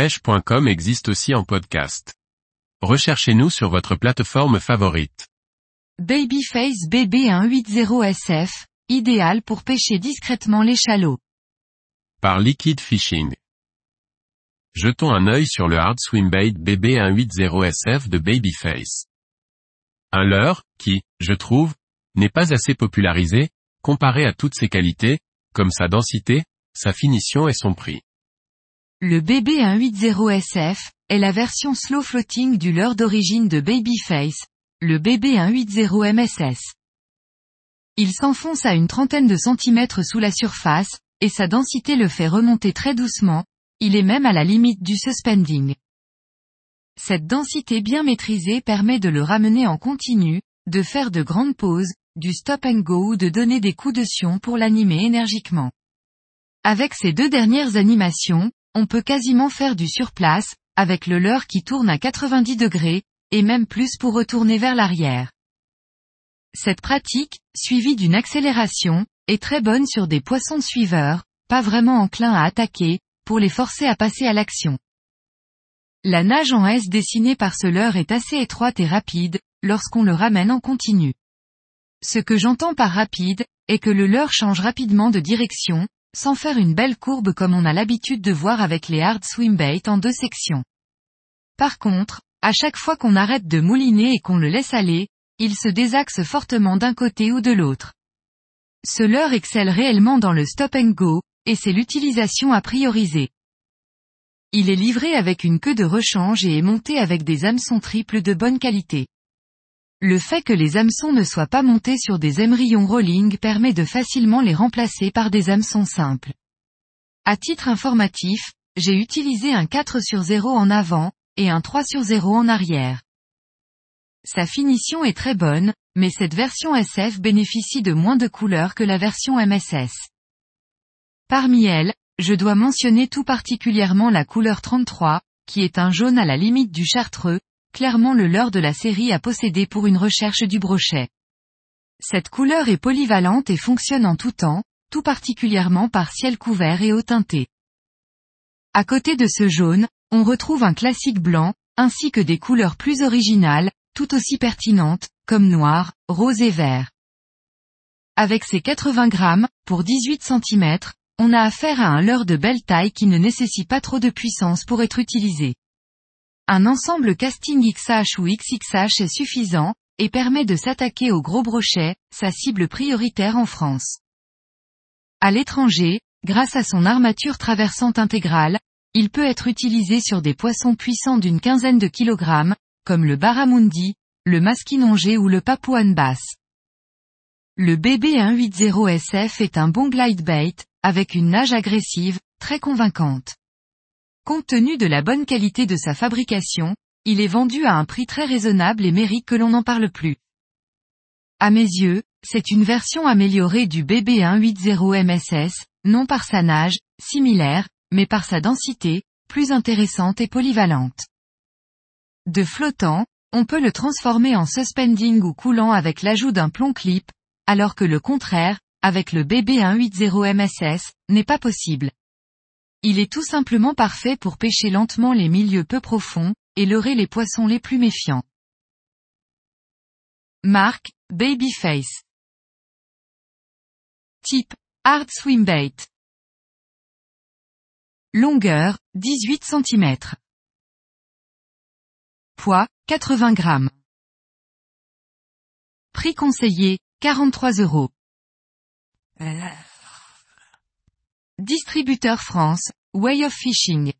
pêche.com existe aussi en podcast. Recherchez-nous sur votre plateforme favorite. Babyface BB180SF, idéal pour pêcher discrètement l'échalot. Par Liquid Fishing. Jetons un œil sur le Hard Swimbait BB180SF de Babyface. Un leurre, qui, je trouve, n'est pas assez popularisé, comparé à toutes ses qualités, comme sa densité, sa finition et son prix. Le BB180SF est la version slow floating du leurre d'origine de Babyface, le BB180MSS. Il s'enfonce à une trentaine de centimètres sous la surface, et sa densité le fait remonter très doucement, il est même à la limite du suspending. Cette densité bien maîtrisée permet de le ramener en continu, de faire de grandes pauses, du stop and go ou de donner des coups de sion pour l'animer énergiquement. Avec ces deux dernières animations, on peut quasiment faire du surplace, avec le leurre qui tourne à 90 degrés, et même plus pour retourner vers l'arrière. Cette pratique, suivie d'une accélération, est très bonne sur des poissons suiveurs, pas vraiment enclins à attaquer, pour les forcer à passer à l'action. La nage en S dessinée par ce leurre est assez étroite et rapide, lorsqu'on le ramène en continu. Ce que j'entends par rapide, est que le leurre change rapidement de direction, sans faire une belle courbe comme on a l'habitude de voir avec les hard swimbait en deux sections. Par contre, à chaque fois qu'on arrête de mouliner et qu'on le laisse aller, il se désaxe fortement d'un côté ou de l'autre. Ce leurre excelle réellement dans le stop and go, et c'est l'utilisation à prioriser. Il est livré avec une queue de rechange et est monté avec des hameçons triples de bonne qualité. Le fait que les hameçons ne soient pas montés sur des émerillons rolling permet de facilement les remplacer par des hameçons simples. À titre informatif, j'ai utilisé un 4 sur 0 en avant, et un 3 sur 0 en arrière. Sa finition est très bonne, mais cette version SF bénéficie de moins de couleurs que la version MSS. Parmi elles, je dois mentionner tout particulièrement la couleur 33, qui est un jaune à la limite du chartreux, clairement le leurre de la série à posséder pour une recherche du brochet. Cette couleur est polyvalente et fonctionne en tout temps, tout particulièrement par ciel couvert et eau teintée. À côté de ce jaune, on retrouve un classique blanc, ainsi que des couleurs plus originales, tout aussi pertinentes, comme noir, rose et vert. Avec ses 80 grammes, pour 18 cm, on a affaire à un leurre de belle taille qui ne nécessite pas trop de puissance pour être utilisé. Un ensemble casting XH ou XXH est suffisant, et permet de s'attaquer au gros brochet, sa cible prioritaire en France. À l'étranger, grâce à son armature traversante intégrale, il peut être utilisé sur des poissons puissants d'une quinzaine de kilogrammes, comme le barramundi, le masquinongé ou le papouane basse. Le BB180SF est un bon glide bait, avec une nage agressive, très convaincante. Compte tenu de la bonne qualité de sa fabrication, il est vendu à un prix très raisonnable et mérite que l'on n'en parle plus. À mes yeux, c'est une version améliorée du BB180 MSS, non par sa nage, similaire, mais par sa densité, plus intéressante et polyvalente. De flottant, on peut le transformer en suspending ou coulant avec l'ajout d'un plomb clip, alors que le contraire, avec le BB180 MSS, n'est pas possible. Il est tout simplement parfait pour pêcher lentement les milieux peu profonds, et leurrer les poissons les plus méfiants. Marque, Babyface. Type, Hard Swimbait. Longueur, 18 cm. Poids, 80 grammes. Prix conseillé, 43 euros. Distributeur France, Way of Fishing.